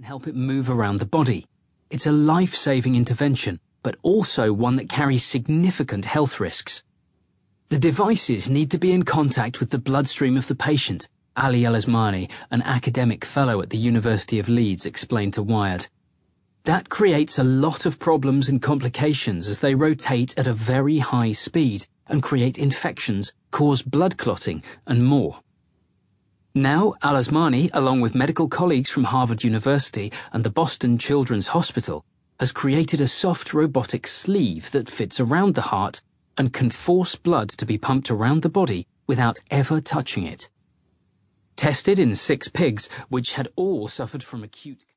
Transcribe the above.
and help it move around the body. It's a life saving intervention, but also one that carries significant health risks. The devices need to be in contact with the bloodstream of the patient, Ali Al an academic fellow at the University of Leeds, explained to Wired. That creates a lot of problems and complications as they rotate at a very high speed and create infections, cause blood clotting, and more. Now, Alazmani, along with medical colleagues from Harvard University and the Boston Children's Hospital, has created a soft robotic sleeve that fits around the heart and can force blood to be pumped around the body without ever touching it. Tested in six pigs, which had all suffered from acute